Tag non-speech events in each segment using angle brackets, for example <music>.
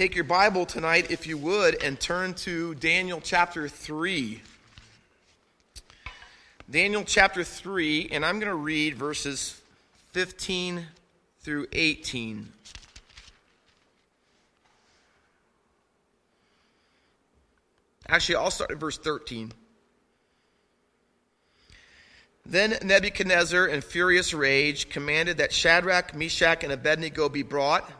Take your Bible tonight, if you would, and turn to Daniel chapter 3. Daniel chapter 3, and I'm going to read verses 15 through 18. Actually, I'll start at verse 13. Then Nebuchadnezzar, in furious rage, commanded that Shadrach, Meshach, and Abednego be brought.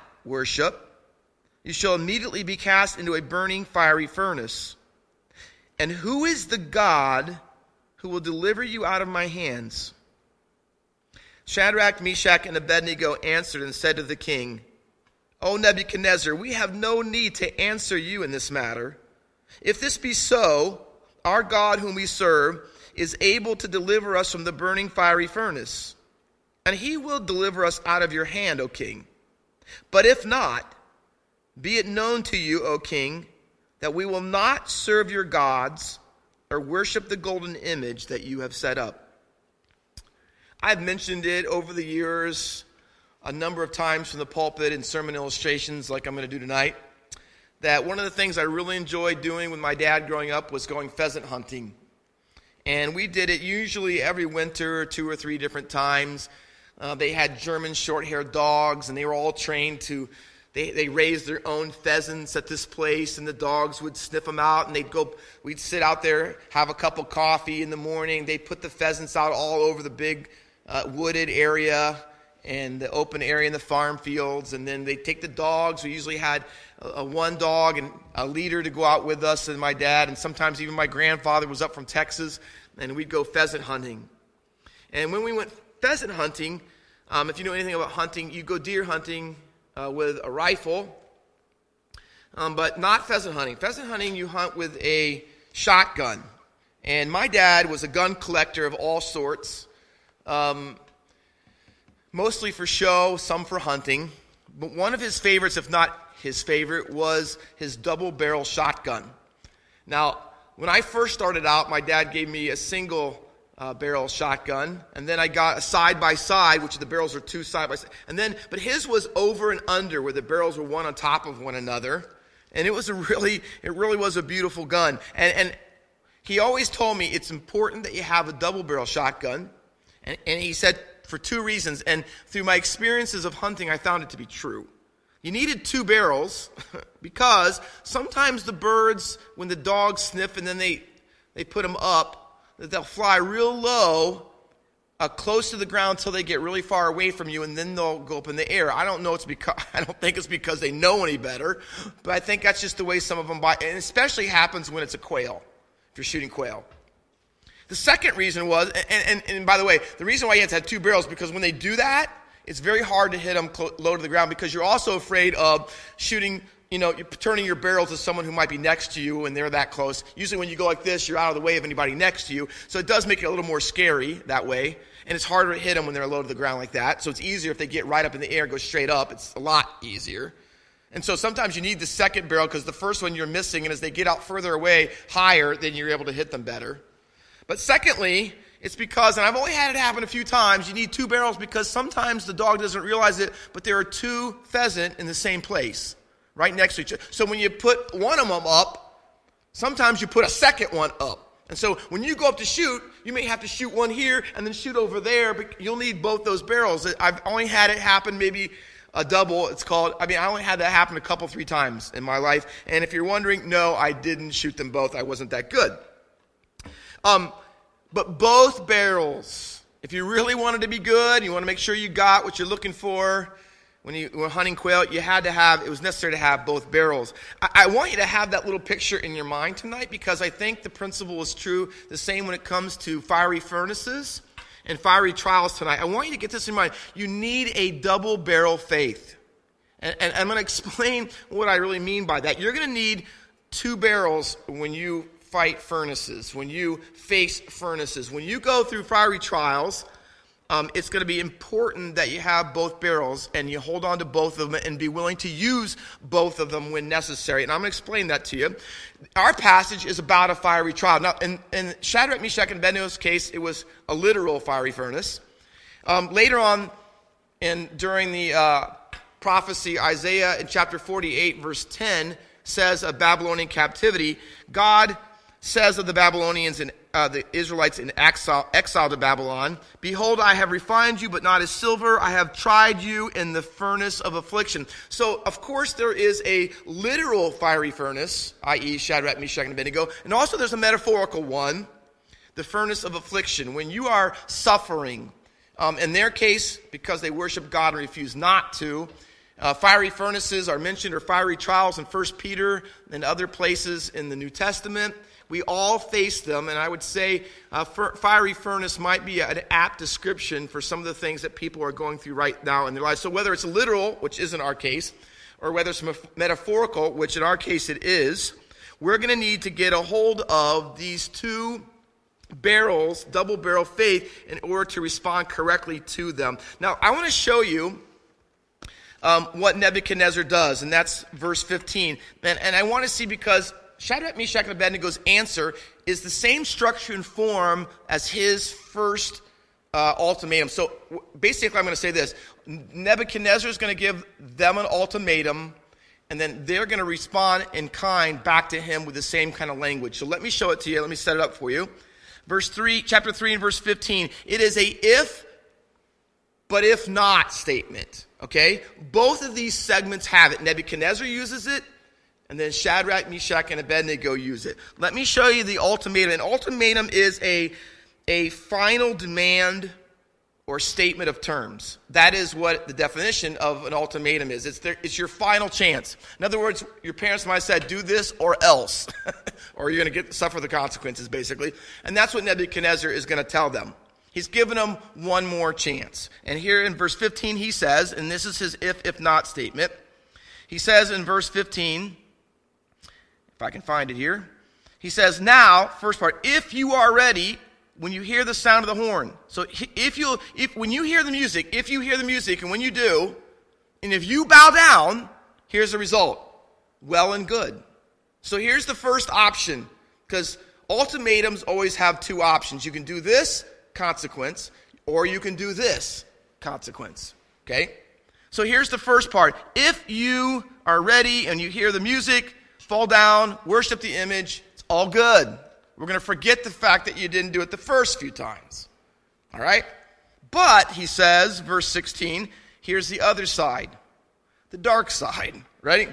worship, you shall immediately be cast into a burning fiery furnace. And who is the God who will deliver you out of my hands? Shadrach, Meshach, and Abednego answered and said to the king, O Nebuchadnezzar, we have no need to answer you in this matter. If this be so, our God whom we serve is able to deliver us from the burning fiery furnace, and he will deliver us out of your hand, O king. But if not, be it known to you, O king, that we will not serve your gods or worship the golden image that you have set up. I've mentioned it over the years a number of times from the pulpit in sermon illustrations, like I'm going to do tonight, that one of the things I really enjoyed doing with my dad growing up was going pheasant hunting. And we did it usually every winter, two or three different times. Uh, they had German short haired dogs, and they were all trained to. They, they raised their own pheasants at this place, and the dogs would sniff them out, and they'd go. We'd sit out there, have a cup of coffee in the morning. They'd put the pheasants out all over the big uh, wooded area and the open area in the farm fields, and then they'd take the dogs. We usually had a, a one dog and a leader to go out with us, and my dad, and sometimes even my grandfather was up from Texas, and we'd go pheasant hunting. And when we went pheasant hunting, um, if you know anything about hunting, you go deer hunting uh, with a rifle, um, but not pheasant hunting. Pheasant hunting, you hunt with a shotgun. And my dad was a gun collector of all sorts, um, mostly for show, some for hunting. But one of his favorites, if not his favorite, was his double barrel shotgun. Now, when I first started out, my dad gave me a single uh, barrel shotgun, and then I got a side by side, which the barrels are two side by side. And then, but his was over and under, where the barrels were one on top of one another, and it was a really, it really was a beautiful gun. And, and he always told me it's important that you have a double barrel shotgun, and, and he said for two reasons. And through my experiences of hunting, I found it to be true. You needed two barrels <laughs> because sometimes the birds, when the dogs sniff and then they, they put them up, that they'll fly real low, uh, close to the ground until they get really far away from you, and then they'll go up in the air. I don't know it's because <laughs> I don't think it's because they know any better, but I think that's just the way some of them buy. And especially happens when it's a quail, if you're shooting quail. The second reason was, and, and, and by the way, the reason why you have to have two barrels because when they do that, it's very hard to hit them low to the ground because you're also afraid of shooting, you know, you're turning your barrel to someone who might be next to you and they're that close. Usually when you go like this, you're out of the way of anybody next to you. So it does make it a little more scary that way. And it's harder to hit them when they're low to the ground like that. So it's easier if they get right up in the air, go straight up. It's a lot easier. And so sometimes you need the second barrel because the first one you're missing, and as they get out further away, higher, then you're able to hit them better. But secondly, it's because, and I've only had it happen a few times, you need two barrels because sometimes the dog doesn't realize it, but there are two pheasant in the same place, right next to each other. So when you put one of them up, sometimes you put a second one up. And so when you go up to shoot, you may have to shoot one here and then shoot over there, but you'll need both those barrels. I've only had it happen maybe a double, it's called. I mean, I only had that happen a couple, three times in my life. And if you're wondering, no, I didn't shoot them both. I wasn't that good. Um, but both barrels, if you really wanted to be good, you want to make sure you got what you're looking for, when you were hunting quail, you had to have, it was necessary to have both barrels. I, I, want you to have that little picture in your mind tonight because I think the principle is true the same when it comes to fiery furnaces and fiery trials tonight. I want you to get this in mind. You need a double barrel faith. And, and I'm going to explain what I really mean by that. You're going to need two barrels when you fight furnaces, when you face furnaces. When you go through fiery trials, um, it's going to be important that you have both barrels and you hold on to both of them and be willing to use both of them when necessary. And I'm going to explain that to you. Our passage is about a fiery trial. Now, in, in Shadrach, Meshach, and Abednego's case, it was a literal fiery furnace. Um, later on, in during the uh, prophecy, Isaiah in chapter 48, verse 10 says of Babylonian captivity, God says of the Babylonians and uh, the Israelites in exile, exile to Babylon, Behold, I have refined you, but not as silver. I have tried you in the furnace of affliction. So, of course, there is a literal fiery furnace, i.e., Shadrach, Meshach, and Abednego, and also there's a metaphorical one, the furnace of affliction. When you are suffering, um, in their case, because they worship God and refuse not to, uh, fiery furnaces are mentioned, or fiery trials in 1 Peter and other places in the New Testament. We all face them, and I would say uh, fiery furnace might be an apt description for some of the things that people are going through right now in their lives. So, whether it's literal, which isn't our case, or whether it's metaphorical, which in our case it is, we're going to need to get a hold of these two barrels, double barrel faith, in order to respond correctly to them. Now, I want to show you um, what Nebuchadnezzar does, and that's verse 15. And, and I want to see because Shadrach, Meshach, and Abednego's answer is the same structure and form as his first uh, ultimatum. So basically, I'm going to say this Nebuchadnezzar is going to give them an ultimatum, and then they're going to respond in kind back to him with the same kind of language. So let me show it to you. Let me set it up for you. Verse 3, chapter 3 and verse 15. It is a if, but if not statement. Okay? Both of these segments have it. Nebuchadnezzar uses it, and then Shadrach, Meshach, and Abednego use it. Let me show you the ultimatum. An ultimatum is a, a final demand or statement of terms. That is what the definition of an ultimatum is. It's, it's your final chance. In other words, your parents might have said, do this or else, <laughs> or you're going to suffer the consequences, basically. And that's what Nebuchadnezzar is going to tell them. He's given them one more chance. And here in verse 15, he says, and this is his if, if not statement. He says in verse 15, if I can find it here. He says, Now, first part, if you are ready when you hear the sound of the horn. So if you if when you hear the music, if you hear the music, and when you do, and if you bow down, here's the result. Well and good. So here's the first option, because ultimatums always have two options. You can do this, consequence, or you can do this, consequence. Okay? So here's the first part. If you are ready and you hear the music, fall down, worship the image. It's all good. We're going to forget the fact that you didn't do it the first few times. All right? But, he says, verse 16, here's the other side the dark side, right?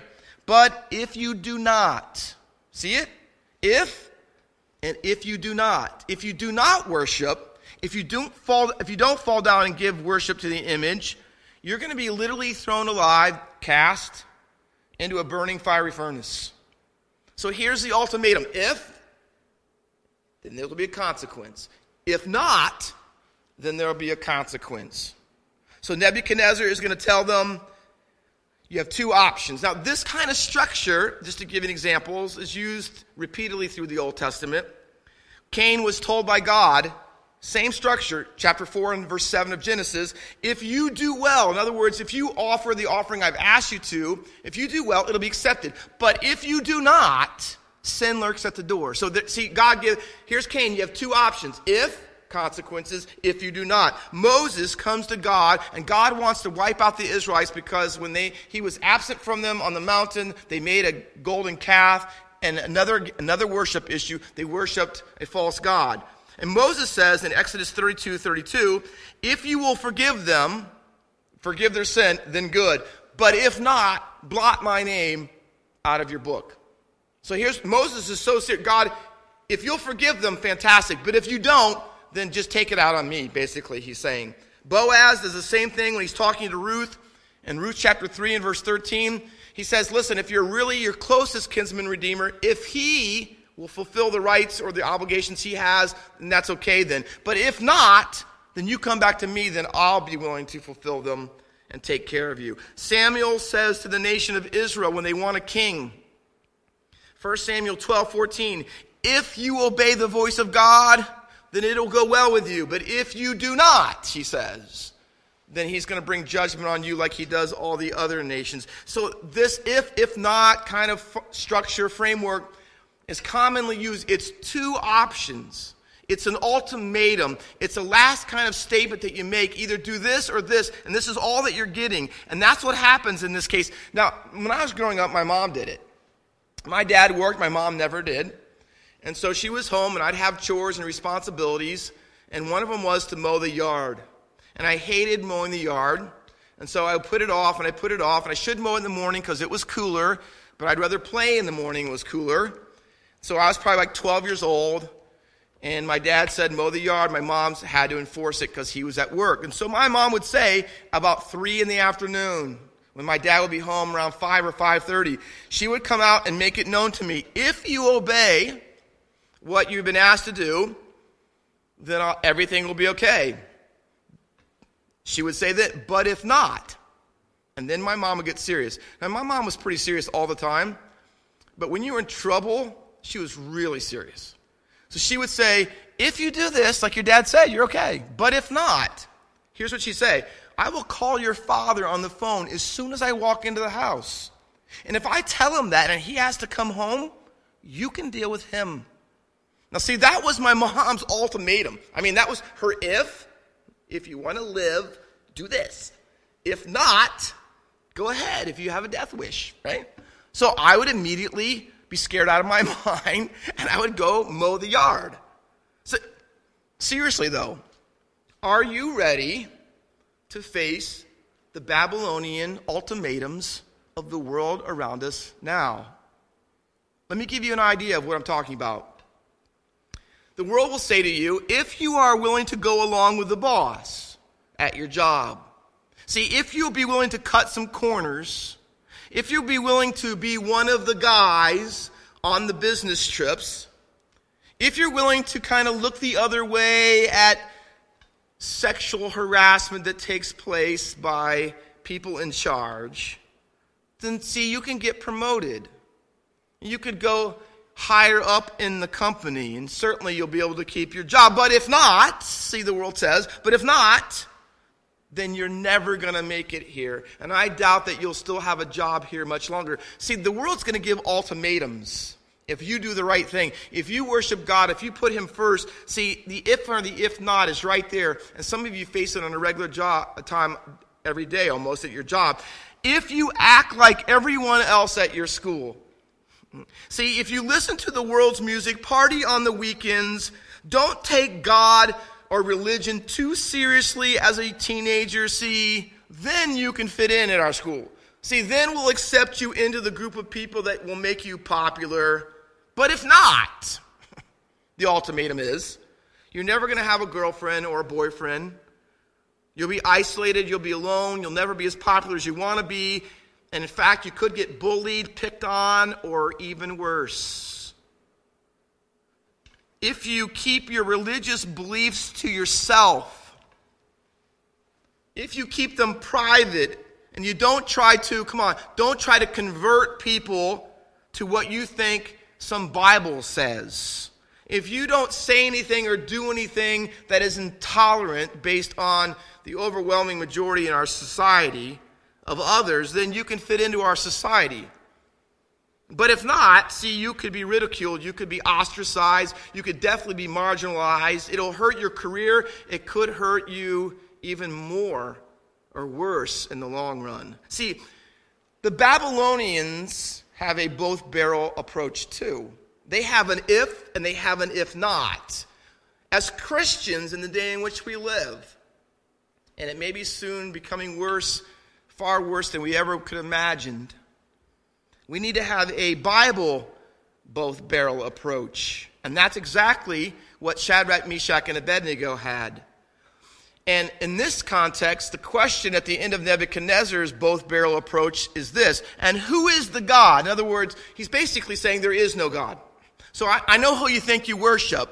But if you do not, see it? If and if you do not, if you do not worship, if you don't fall, if you don't fall down and give worship to the image, you're going to be literally thrown alive, cast into a burning fiery furnace. So here's the ultimatum if, then there will be a consequence. If not, then there will be a consequence. So Nebuchadnezzar is going to tell them you have two options. Now, this kind of structure, just to give you examples, is used repeatedly through the Old Testament. Cain was told by God same structure, chapter 4 and verse 7 of Genesis. If you do well, in other words, if you offer the offering I've asked you to, if you do well, it'll be accepted. But if you do not, sin lurks at the door. So, that, see, God give, here's Cain, you have two options. If, consequences, if you do not. Moses comes to God, and God wants to wipe out the Israelites because when they, he was absent from them on the mountain, they made a golden calf, and another, another worship issue, they worshiped a false God. And Moses says in Exodus 32 32, if you will forgive them, forgive their sin, then good. But if not, blot my name out of your book. So here's Moses is so serious. God, if you'll forgive them, fantastic. But if you don't, then just take it out on me, basically, he's saying. Boaz does the same thing when he's talking to Ruth. In Ruth chapter 3 and verse 13, he says, Listen, if you're really your closest kinsman redeemer, if he will fulfill the rights or the obligations he has, and that's okay then. But if not, then you come back to me, then I'll be willing to fulfill them and take care of you. Samuel says to the nation of Israel when they want a king, 1 Samuel 12, 14, if you obey the voice of God, then it'll go well with you. But if you do not, he says, then he's going to bring judgment on you like he does all the other nations. So this if, if not kind of f- structure, framework is commonly used. It's two options. It's an ultimatum. It's the last kind of statement that you make. Either do this or this, and this is all that you're getting. And that's what happens in this case. Now, when I was growing up, my mom did it. My dad worked, my mom never did. And so she was home, and I'd have chores and responsibilities, and one of them was to mow the yard. And I hated mowing the yard, and so I would put it off, and I put it off, and I should mow in the morning because it was cooler, but I'd rather play in the morning, it was cooler. So I was probably like 12 years old, and my dad said, mow the yard. My mom had to enforce it because he was at work. And so my mom would say, about 3 in the afternoon, when my dad would be home around 5 or 5.30, she would come out and make it known to me, if you obey what you've been asked to do, then I'll, everything will be okay. She would say that, but if not, and then my mom would get serious. Now, my mom was pretty serious all the time, but when you were in trouble, she was really serious. So she would say, if you do this, like your dad said, you're okay. But if not, here's what she'd say I will call your father on the phone as soon as I walk into the house. And if I tell him that and he has to come home, you can deal with him. Now, see, that was my mom's ultimatum. I mean, that was her if. If you want to live, do this. If not, go ahead if you have a death wish, right? So I would immediately be scared out of my <laughs> mind and I would go mow the yard. So, seriously, though, are you ready to face the Babylonian ultimatums of the world around us now? Let me give you an idea of what I'm talking about. The world will say to you, if you are willing to go along with the boss at your job, see, if you'll be willing to cut some corners, if you'll be willing to be one of the guys on the business trips, if you're willing to kind of look the other way at sexual harassment that takes place by people in charge, then see, you can get promoted. You could go higher up in the company, and certainly you'll be able to keep your job. But if not, see, the world says, but if not, then you're never going to make it here. And I doubt that you'll still have a job here much longer. See, the world's going to give ultimatums. If you do the right thing, if you worship God, if you put Him first, see, the if or the if not is right there. And some of you face it on a regular job, time every day almost at your job. If you act like everyone else at your school, See, if you listen to the world's music, party on the weekends, don't take God or religion too seriously as a teenager, see, then you can fit in at our school. See, then we'll accept you into the group of people that will make you popular. But if not, <laughs> the ultimatum is you're never going to have a girlfriend or a boyfriend. You'll be isolated, you'll be alone, you'll never be as popular as you want to be, and in fact, you could get bullied, picked on, or even worse. If you keep your religious beliefs to yourself, if you keep them private and you don't try to, come on, don't try to convert people to what you think some Bible says. If you don't say anything or do anything that is intolerant based on the overwhelming majority in our society, of others, then you can fit into our society. But if not, see, you could be ridiculed, you could be ostracized, you could definitely be marginalized. It'll hurt your career, it could hurt you even more or worse in the long run. See, the Babylonians have a both barrel approach too. They have an if and they have an if not. As Christians in the day in which we live, and it may be soon becoming worse far worse than we ever could have imagined. We need to have a Bible both barrel approach. And that's exactly what Shadrach, Meshach, and Abednego had. And in this context, the question at the end of Nebuchadnezzar's both barrel approach is this And who is the God? In other words, he's basically saying there is no God. So I, I know who you think you worship.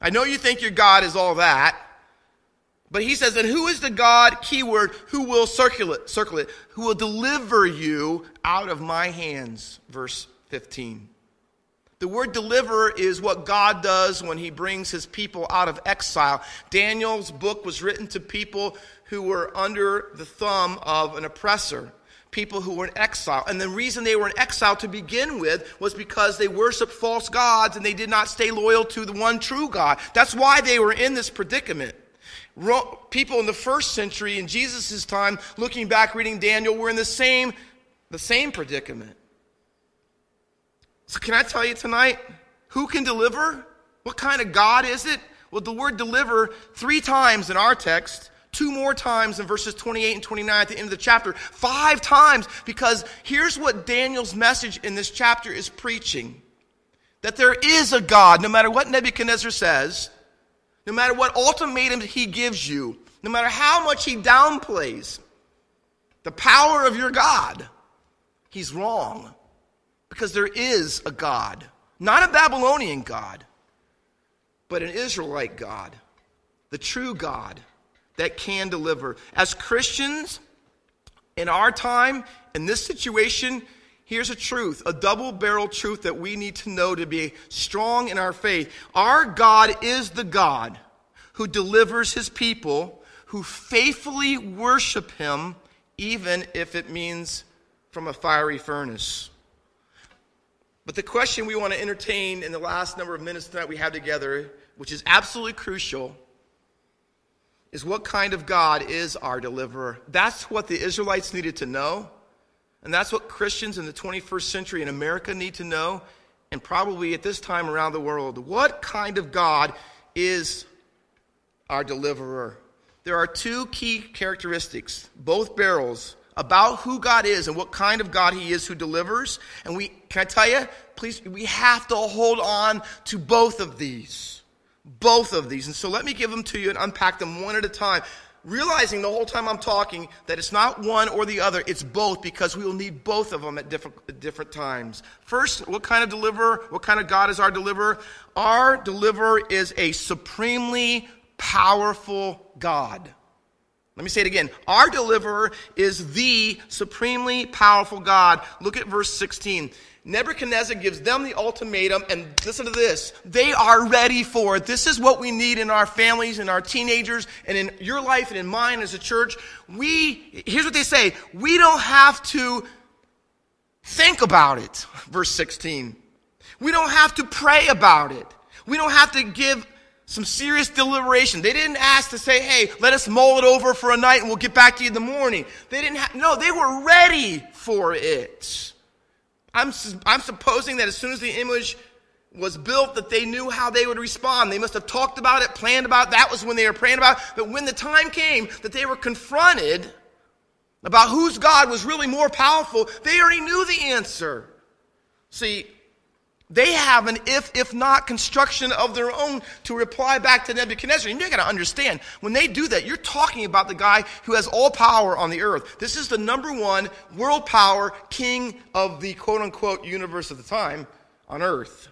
I know you think your God is all that. But he says, and who is the God, keyword, who will circle it, circle it, who will deliver you out of my hands? Verse 15. The word deliver is what God does when he brings his people out of exile. Daniel's book was written to people who were under the thumb of an oppressor, people who were in exile. And the reason they were in exile to begin with was because they worshiped false gods and they did not stay loyal to the one true God. That's why they were in this predicament. People in the first century, in Jesus' time, looking back, reading Daniel, were in the same, the same predicament. So, can I tell you tonight who can deliver? What kind of God is it? Well, the word deliver three times in our text, two more times in verses 28 and 29 at the end of the chapter, five times, because here's what Daniel's message in this chapter is preaching that there is a God, no matter what Nebuchadnezzar says, no matter what ultimatum he gives you, no matter how much he downplays the power of your God, he's wrong. Because there is a God, not a Babylonian God, but an Israelite God, the true God that can deliver. As Christians, in our time, in this situation, here's a truth, a double barrel truth that we need to know to be strong in our faith. Our God is the God who delivers his people, who faithfully worship him, even if it means from a fiery furnace. But the question we want to entertain in the last number of minutes that we have together, which is absolutely crucial, is what kind of God is our deliverer? That's what the Israelites needed to know. And that's what Christians in the 21st century in America need to know, and probably at this time around the world. What kind of God is our deliverer? There are two key characteristics, both barrels about who God is and what kind of God He is who delivers. And we, can I tell you, please, we have to hold on to both of these. Both of these. And so let me give them to you and unpack them one at a time. Realizing the whole time I'm talking that it's not one or the other, it's both because we will need both of them at different, different times. First, what kind of deliverer? What kind of God is our deliverer? Our deliverer is a supremely powerful God. Let me say it again. Our deliverer is the supremely powerful God. Look at verse 16. Nebuchadnezzar gives them the ultimatum, and listen to this. They are ready for it. This is what we need in our families, in our teenagers, and in your life and in mine as a church. We, here's what they say we don't have to think about it. <laughs> Verse 16. We don't have to pray about it. We don't have to give some serious deliberation. They didn't ask to say, hey, let us mull it over for a night and we'll get back to you in the morning. They didn't have, no, they were ready for it. I'm, I'm supposing that as soon as the image was built that they knew how they would respond. They must have talked about it, planned about it. That was when they were praying about it. But when the time came that they were confronted about whose God was really more powerful, they already knew the answer. See, they have an if, if not construction of their own to reply back to Nebuchadnezzar. And you got to understand, when they do that, you're talking about the guy who has all power on the earth. This is the number one world power king of the quote unquote universe of the time on earth.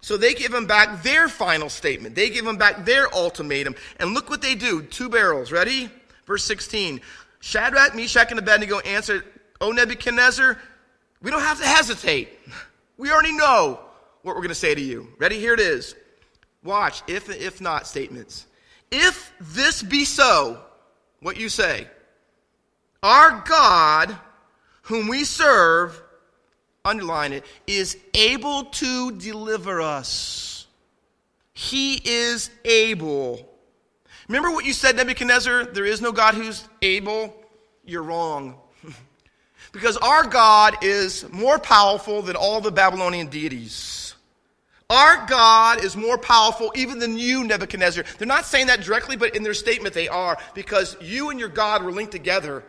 So they give him back their final statement. They give him back their ultimatum. And look what they do. Two barrels. Ready? Verse 16. Shadrach, Meshach, and Abednego answered, O Nebuchadnezzar, we don't have to hesitate. We already know what we're going to say to you. Ready? Here it is. Watch, if and if not statements. If this be so, what you say, our God, whom we serve, underline it, is able to deliver us. He is able. Remember what you said, Nebuchadnezzar? There is no God who's able. You're wrong. Because our God is more powerful than all the Babylonian deities. Our God is more powerful even than you, Nebuchadnezzar. They're not saying that directly, but in their statement they are, because you and your God were linked together.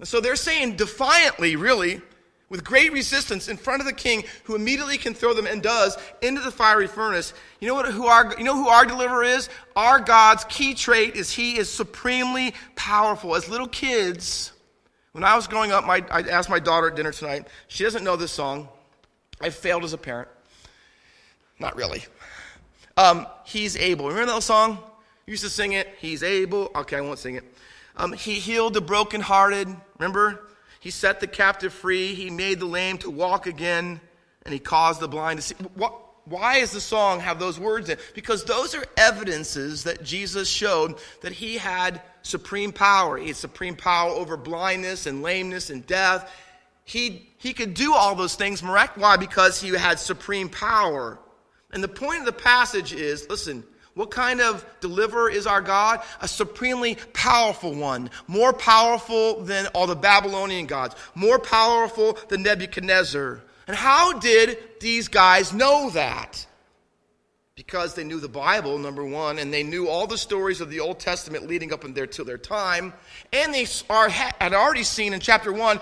And so they're saying defiantly, really, with great resistance in front of the king, who immediately can throw them and does into the fiery furnace. You know what? Who our you know who our deliverer is? Our God's key trait is He is supremely powerful. As little kids, when I was growing up, my, I asked my daughter at dinner tonight. She doesn't know this song. I failed as a parent. Not really. Um, he's able. Remember that song? used to sing it. He's able. Okay, I won't sing it. Um, he healed the brokenhearted. Remember? He set the captive free. He made the lame to walk again. And he caused the blind to see. What, why does the song have those words in? Because those are evidences that Jesus showed that he had supreme power. He had supreme power over blindness and lameness and death. He, he could do all those things. Why? Because he had supreme power. And the point of the passage is listen, what kind of deliverer is our God? A supremely powerful one. More powerful than all the Babylonian gods. More powerful than Nebuchadnezzar. And how did these guys know that? Because they knew the Bible, number one, and they knew all the stories of the Old Testament leading up to their time. And they are, had already seen in chapter one,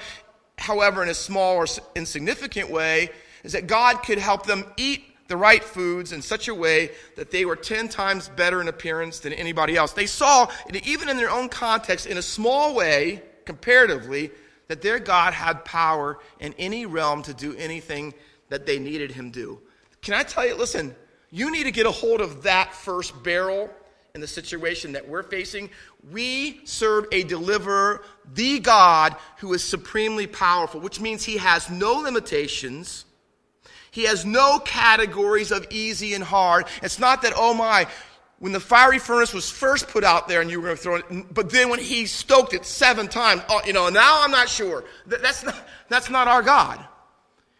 however, in a small or insignificant way, is that God could help them eat the right foods in such a way that they were 10 times better in appearance than anybody else. They saw, even in their own context, in a small way, comparatively, that their God had power in any realm to do anything that they needed him to do. Can I tell you, listen, you need to get a hold of that first barrel in the situation that we're facing. We serve a deliverer, the God who is supremely powerful, which means he has no limitations he has no categories of easy and hard. It's not that, oh my, when the fiery furnace was first put out there and you were going to throw it, but then when he stoked it seven times, oh, you know, now I'm not sure. That's not, that's not our God.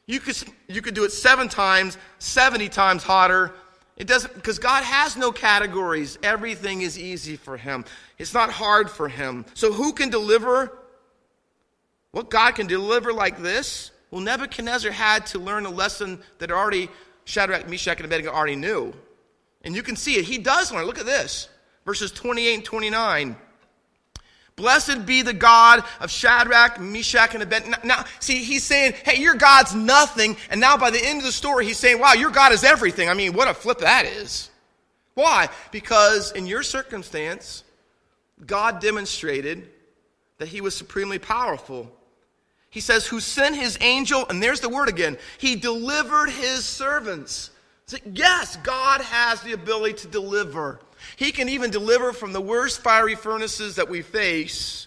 You could, you could do it seven times, 70 times hotter. It doesn't, because God has no categories. Everything is easy for him. It's not hard for him. So who can deliver? What God can deliver like this? Well, Nebuchadnezzar had to learn a lesson that already Shadrach, Meshach, and Abednego already knew. And you can see it. He does learn. Look at this. Verses 28 and 29. Blessed be the God of Shadrach, Meshach, and Abednego. Now, see, he's saying, hey, your God's nothing. And now by the end of the story, he's saying, wow, your God is everything. I mean, what a flip that is. Why? Because in your circumstance, God demonstrated that he was supremely powerful. He says, who sent his angel, and there's the word again, he delivered his servants. Yes, God has the ability to deliver. He can even deliver from the worst fiery furnaces that we face.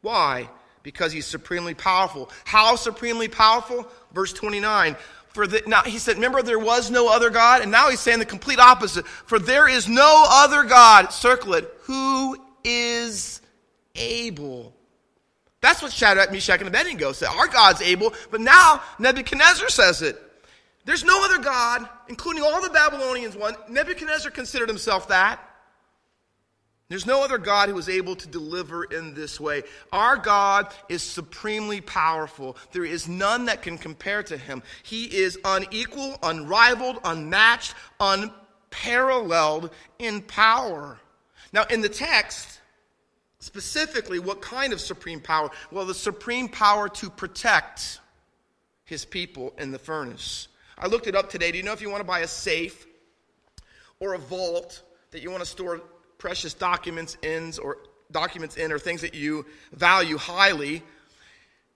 Why? Because he's supremely powerful. How supremely powerful? Verse 29. For the, now he said, remember there was no other God, and now he's saying the complete opposite. For there is no other God, circle it, who is able that's what Shadrach, Meshach, and Abednego said. Our God's able, but now Nebuchadnezzar says it. There's no other God, including all the Babylonians one. Nebuchadnezzar considered himself that. There's no other God who is able to deliver in this way. Our God is supremely powerful. There is none that can compare to him. He is unequal, unrivaled, unmatched, unparalleled in power. Now, in the text, Specifically, what kind of supreme power? Well, the supreme power to protect his people in the furnace. I looked it up today. Do you know if you want to buy a safe or a vault that you want to store precious documents in or documents in or things that you value highly,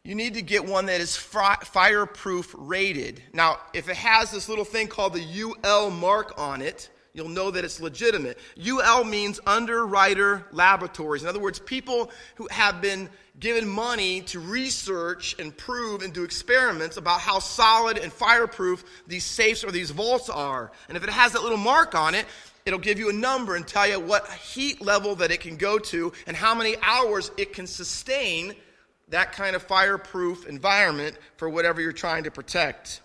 you need to get one that is fireproof rated. Now, if it has this little thing called the UL mark on it, you'll know that it's legitimate. UL means underwriter laboratories. In other words, people who have been given money to research and prove and do experiments about how solid and fireproof these safes or these vaults are. And if it has that little mark on it, it'll give you a number and tell you what heat level that it can go to and how many hours it can sustain that kind of fireproof environment for whatever you're trying to protect.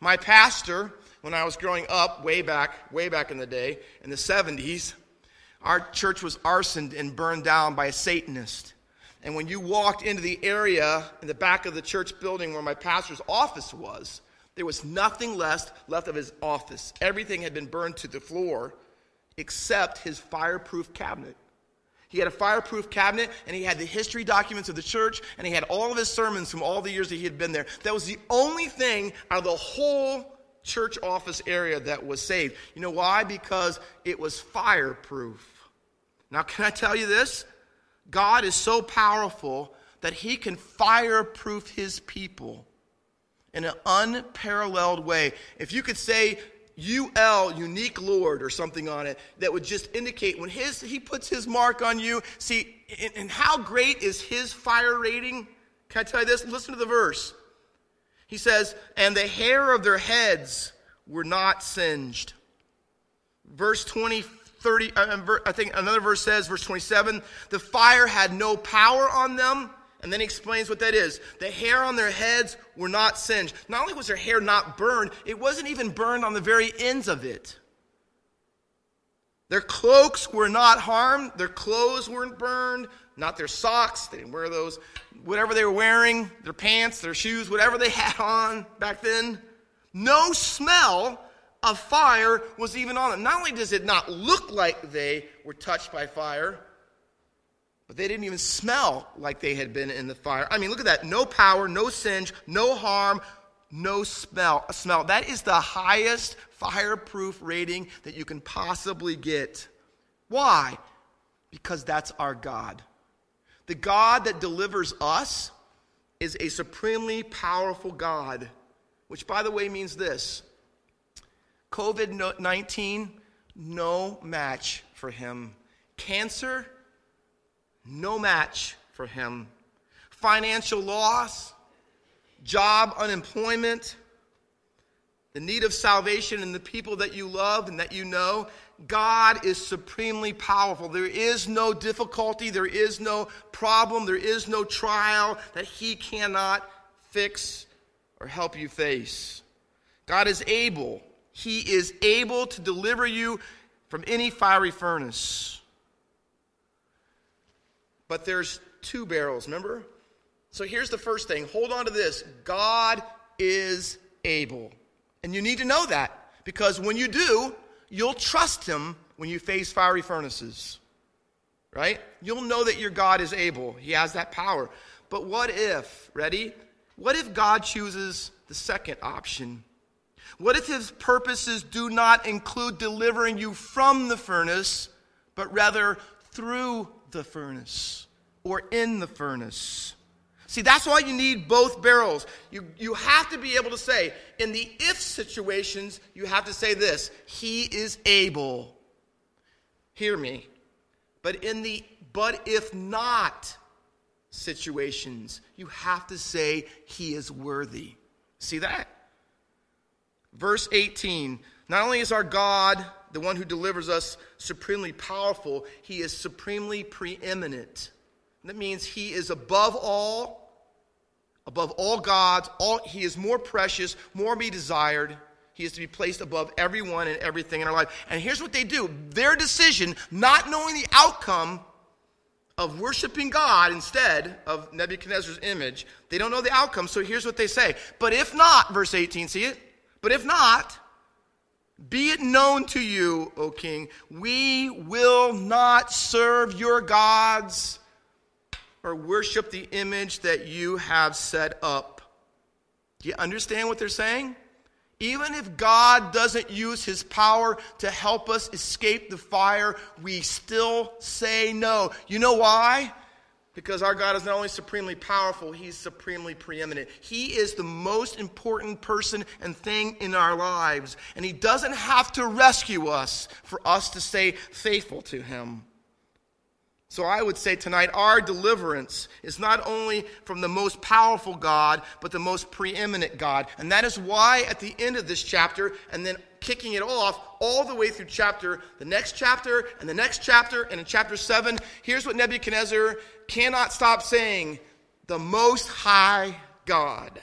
My pastor when I was growing up, way back, way back in the day, in the 70s, our church was arsoned and burned down by a Satanist. And when you walked into the area in the back of the church building where my pastor's office was, there was nothing left left of his office. Everything had been burned to the floor except his fireproof cabinet. He had a fireproof cabinet and he had the history documents of the church and he had all of his sermons from all the years that he had been there. That was the only thing out of the whole church office area that was saved. You know why? Because it was fireproof. Now, can I tell you this? God is so powerful that he can fireproof his people in an unparalleled way. If you could say UL, unique Lord, or something on it that would just indicate when his he puts his mark on you. See, and, and how great is his fire rating? Can I tell you this? Listen to the verse. He says, And the hair of their heads were not singed. Verse 20, 30, uh, I think another verse says, verse 27, the fire had no power on them. And then he explains what that is. The hair on their heads were not singed. Not only was their hair not burned, it wasn't even burned on the very ends of it. Their cloaks were not harmed. Their clothes weren't burned. Not their socks. They didn't wear those. Whatever they were wearing, their pants, their shoes, whatever they <laughs> had on back then. No smell of fire was even on them. Not only does it not look like they were touched by fire, but they didn't even smell like they had been in the fire. I mean, look at that. No power, no singe, no harm, no smell. Smell. That is the highest fireproof rating that you can possibly get. Why? Because that's our God. The God that delivers us is a supremely powerful God, which, by the way, means this COVID 19, no match for him. Cancer, no match for him. Financial loss, job unemployment, the need of salvation in the people that you love and that you know, God is supremely powerful. There is no difficulty, there is no problem, there is no trial that He cannot fix or help you face. God is able, He is able to deliver you from any fiery furnace. But there's two barrels, remember? So here's the first thing hold on to this God is able. And you need to know that because when you do, you'll trust Him when you face fiery furnaces. Right? You'll know that your God is able, He has that power. But what if, ready? What if God chooses the second option? What if His purposes do not include delivering you from the furnace, but rather through the furnace or in the furnace. See, that's why you need both barrels. You, you have to be able to say, in the if situations, you have to say this He is able. Hear me. But in the but if not situations, you have to say, He is worthy. See that? Verse 18 Not only is our God the one who delivers us, supremely powerful, he is supremely preeminent. that means he is above all, above all gods. All, he is more precious, more be desired. He is to be placed above everyone and everything in our life. And here's what they do their decision, not knowing the outcome of worshiping God instead of Nebuchadnezzar's image, they don't know the outcome. So here's what they say. But if not, verse 18, see it? But if not, be it known to you, O king, we will not serve your gods or worship the image that you have set up. Do you understand what they're saying? Even if God doesn't use his power to help us escape the fire, we still say no. You know why? Because our God is not only supremely powerful, He's supremely preeminent. He is the most important person and thing in our lives. And He doesn't have to rescue us for us to stay faithful to Him. So I would say tonight, our deliverance is not only from the most powerful God, but the most preeminent God. And that is why at the end of this chapter, and then kicking it off all the way through chapter, the next chapter, and the next chapter, and in chapter 7, here's what Nebuchadnezzar cannot stop saying the Most High God.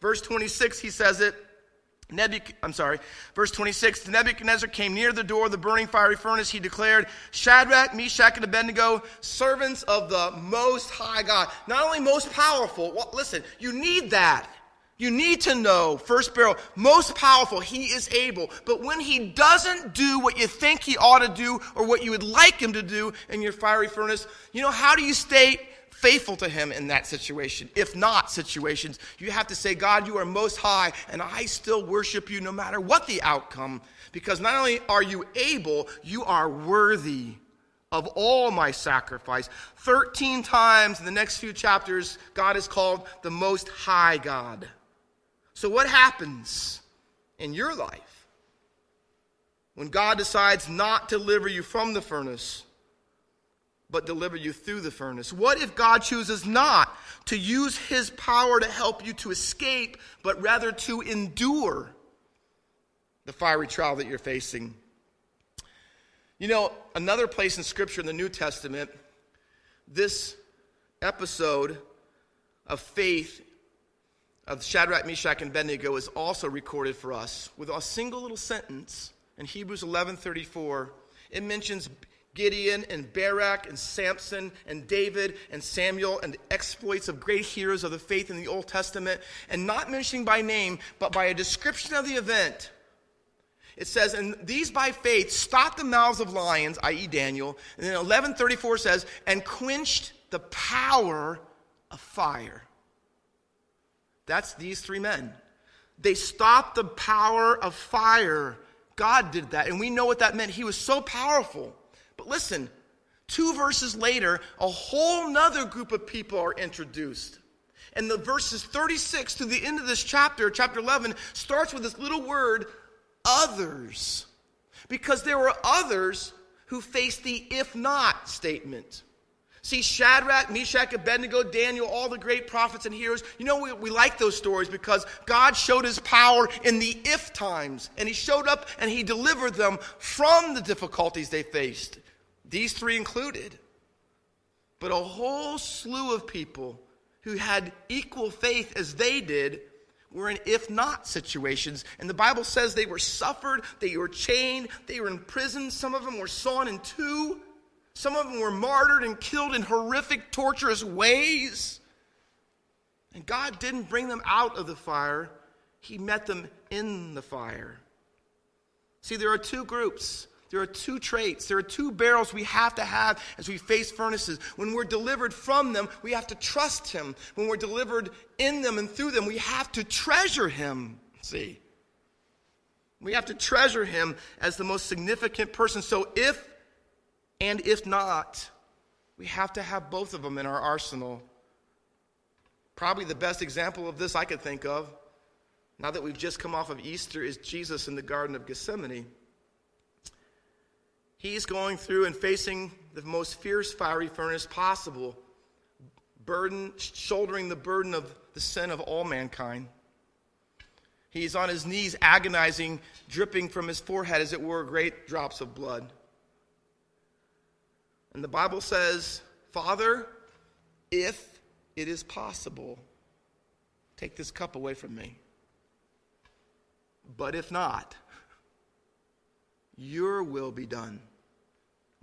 Verse 26, he says it. Nebuch- I'm sorry, verse 26. Nebuchadnezzar came near the door of the burning fiery furnace. He declared, Shadrach, Meshach, and Abednego, servants of the Most High God. Not only most powerful, well, listen, you need that. You need to know, first barrel, most powerful, he is able. But when he doesn't do what you think he ought to do or what you would like him to do in your fiery furnace, you know, how do you stay faithful to him in that situation? If not situations, you have to say, God, you are most high, and I still worship you no matter what the outcome. Because not only are you able, you are worthy of all my sacrifice. 13 times in the next few chapters, God is called the Most High God. So, what happens in your life when God decides not to deliver you from the furnace, but deliver you through the furnace? What if God chooses not to use his power to help you to escape, but rather to endure the fiery trial that you're facing? You know, another place in Scripture in the New Testament, this episode of faith of Shadrach, Meshach, and Abednego is also recorded for us with a single little sentence in Hebrews 11:34. It mentions Gideon and Barak and Samson and David and Samuel and the exploits of great heroes of the faith in the Old Testament, and not mentioning by name, but by a description of the event. It says, and these by faith stopped the mouths of lions, i.e., Daniel. And then 1134 says, and quenched the power of fire. That's these three men. They stopped the power of fire. God did that. And we know what that meant. He was so powerful. But listen, two verses later, a whole nother group of people are introduced. And the verses 36 to the end of this chapter, chapter 11, starts with this little word, others. Because there were others who faced the if not statement. See, Shadrach, Meshach, Abednego, Daniel, all the great prophets and heroes, you know, we, we like those stories because God showed his power in the if times. And he showed up and he delivered them from the difficulties they faced. These three included. But a whole slew of people who had equal faith as they did were in if not situations. And the Bible says they were suffered, they were chained, they were in prison. Some of them were sawn in two, some of them were martyred and killed in horrific, torturous ways. And God didn't bring them out of the fire, He met them in the fire. See, there are two groups there are two traits, there are two barrels we have to have as we face furnaces. When we're delivered from them, we have to trust Him. When we're delivered in them and through them, we have to treasure Him. See? We have to treasure Him as the most significant person. So if and if not, we have to have both of them in our arsenal. Probably the best example of this I could think of, now that we've just come off of Easter, is Jesus in the Garden of Gethsemane. He's going through and facing the most fierce fiery furnace possible, burden, shouldering the burden of the sin of all mankind. He's on his knees, agonizing, dripping from his forehead, as it were, great drops of blood. And the Bible says, Father, if it is possible, take this cup away from me. But if not, your will be done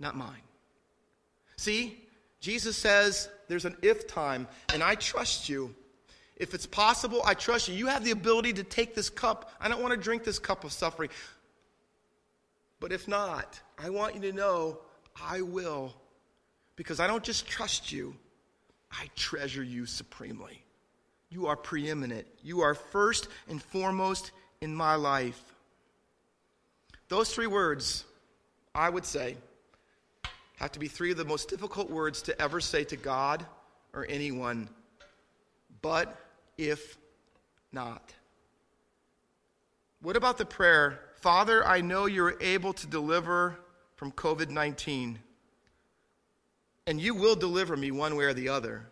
not mine. See, Jesus says there's an if time, and I trust you. If it's possible, I trust you. You have the ability to take this cup. I don't want to drink this cup of suffering. But if not, I want you to know I will. Because I don't just trust you, I treasure you supremely. You are preeminent. You are first and foremost in my life. Those three words, I would say, have to be three of the most difficult words to ever say to God or anyone. But if not. What about the prayer, Father, I know you're able to deliver from COVID 19, and you will deliver me one way or the other.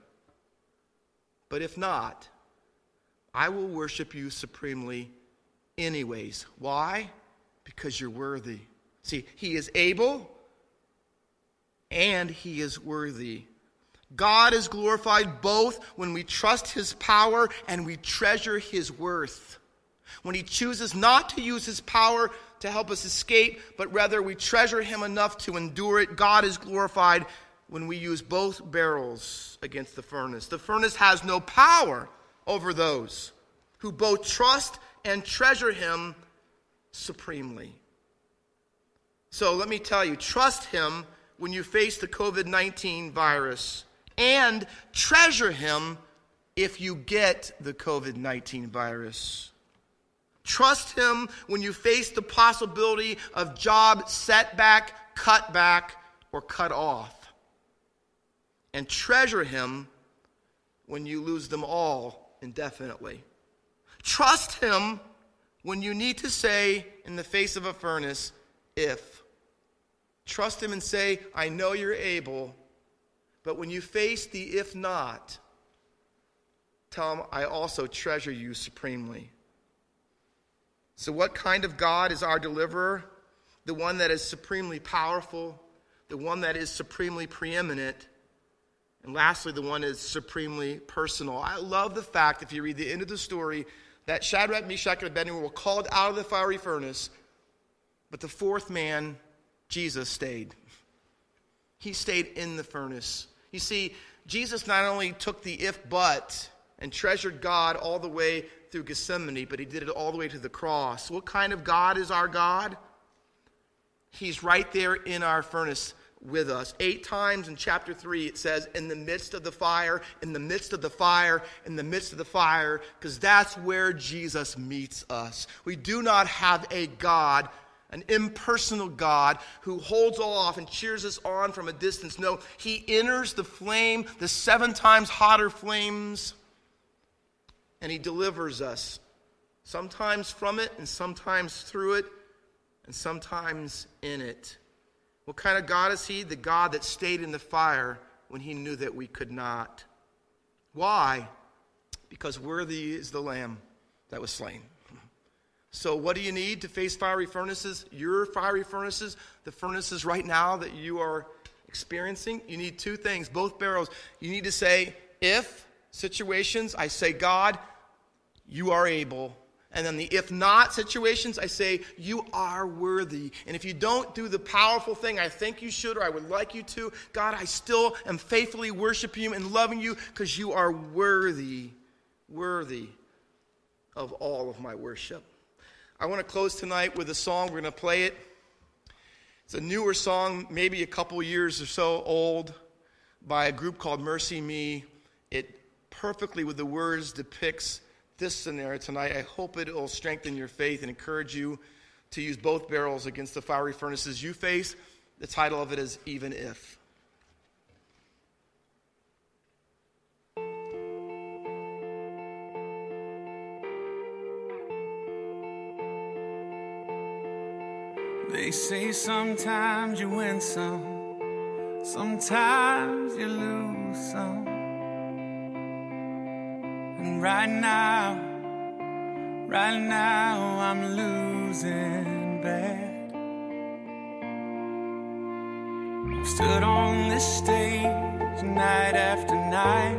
But if not, I will worship you supremely anyways. Why? Because you're worthy. See, He is able and he is worthy. God is glorified both when we trust his power and we treasure his worth. When he chooses not to use his power to help us escape, but rather we treasure him enough to endure it, God is glorified when we use both barrels against the furnace. The furnace has no power over those who both trust and treasure him supremely. So let me tell you, trust him when you face the COVID 19 virus and treasure Him if you get the COVID 19 virus. Trust Him when you face the possibility of job setback, cutback, or cut off. And treasure Him when you lose them all indefinitely. Trust Him when you need to say, in the face of a furnace, if. Trust Him and say, I know you're able. But when you face the if not, tell Him, I also treasure you supremely. So, what kind of God is our deliverer? The one that is supremely powerful, the one that is supremely preeminent, and lastly, the one is supremely personal. I love the fact, if you read the end of the story, that Shadrach, Meshach, and Abednego were called out of the fiery furnace, but the fourth man, Jesus, stayed. He stayed in the furnace. You see, Jesus not only took the if but and treasured God all the way through Gethsemane, but he did it all the way to the cross. What kind of God is our God? He's right there in our furnace with us. Eight times in chapter 3, it says, in the midst of the fire, in the midst of the fire, in the midst of the fire, because that's where Jesus meets us. We do not have a God, an impersonal God, who holds all off and cheers us on from a distance. No, he enters the flame, the seven times hotter flames, and he delivers us. Sometimes from it, and sometimes through it, and sometimes in it. What kind of God is he? The God that stayed in the fire when he knew that we could not. Why? Because worthy is the Lamb that was slain. So, what do you need to face fiery furnaces? Your fiery furnaces, the furnaces right now that you are experiencing. You need two things, both barrels. You need to say, if situations, I say, God, you are able and then the if not situations, I say, you are worthy. And if you don't do the powerful thing I think you should or I would like you to, God, I still am faithfully worshiping you and loving you because you are worthy, worthy of all of my worship. I want to close tonight with a song. We're going to play it. It's a newer song, maybe a couple years or so old, by a group called MercyMe. It perfectly, with the words, depicts this scenario tonight. I hope it will strengthen your faith and encourage you to use both barrels against the fiery furnaces you face. The title of it is Even If. They say sometimes you win some, sometimes you lose some. Right now, right now, I'm losing bad. I've stood on this stage night after night,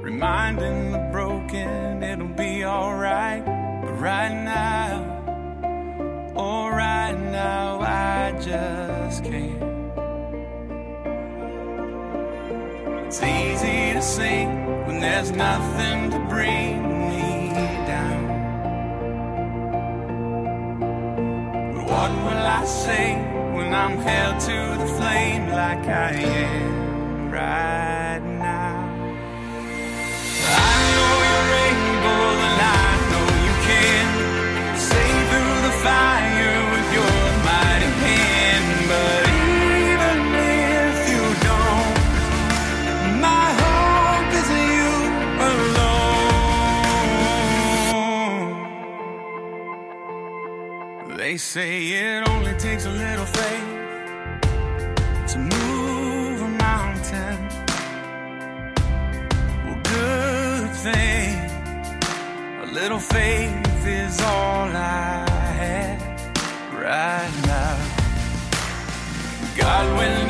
reminding the broken it'll be alright. But right now, oh, right now, I just can't. It's easy to sing there's nothing to bring me down. But what will I say when I'm held to the flame like I am right now? They say it only takes a little faith to move a mountain. Well, good thing. A little faith is all I have right now. God, when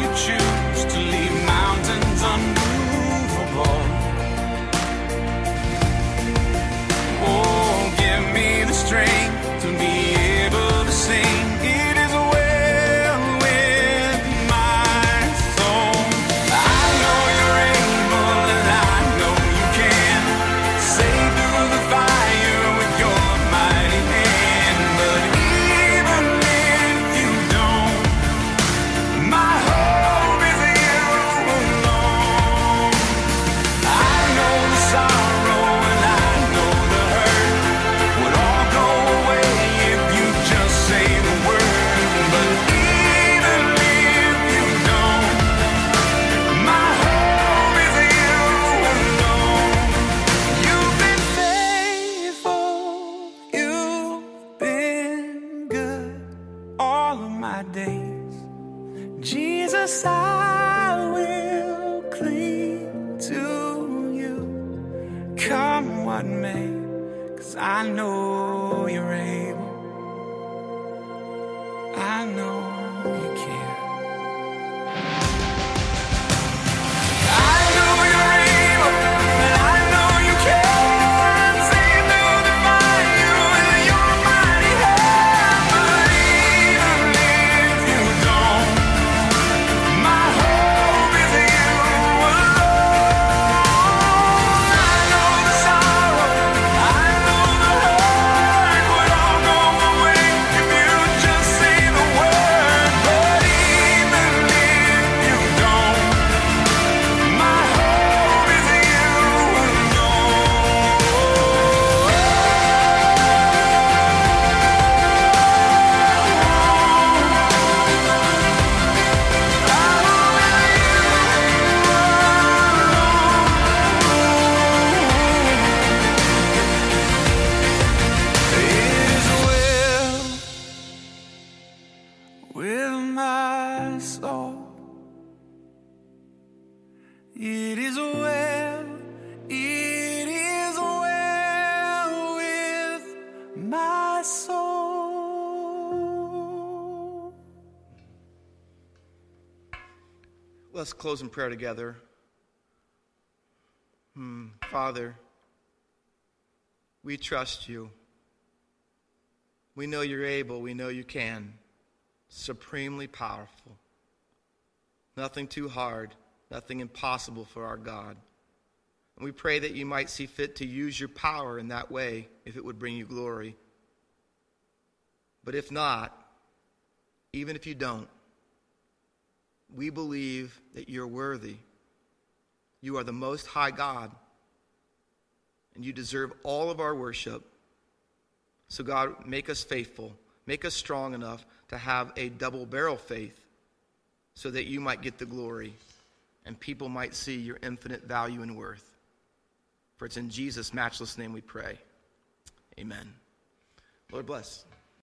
Let's close in prayer together. Hmm, Father, we trust you. We know you're able. We know you can. Supremely powerful. Nothing too hard, nothing impossible for our God. And we pray that you might see fit to use your power in that way if it would bring you glory. But if not, even if you don't, we believe that you're worthy. You are the most high God, and you deserve all of our worship. So, God, make us faithful, make us strong enough to have a double barrel faith so that you might get the glory and people might see your infinite value and worth. For it's in Jesus' matchless name we pray. Amen. Lord bless.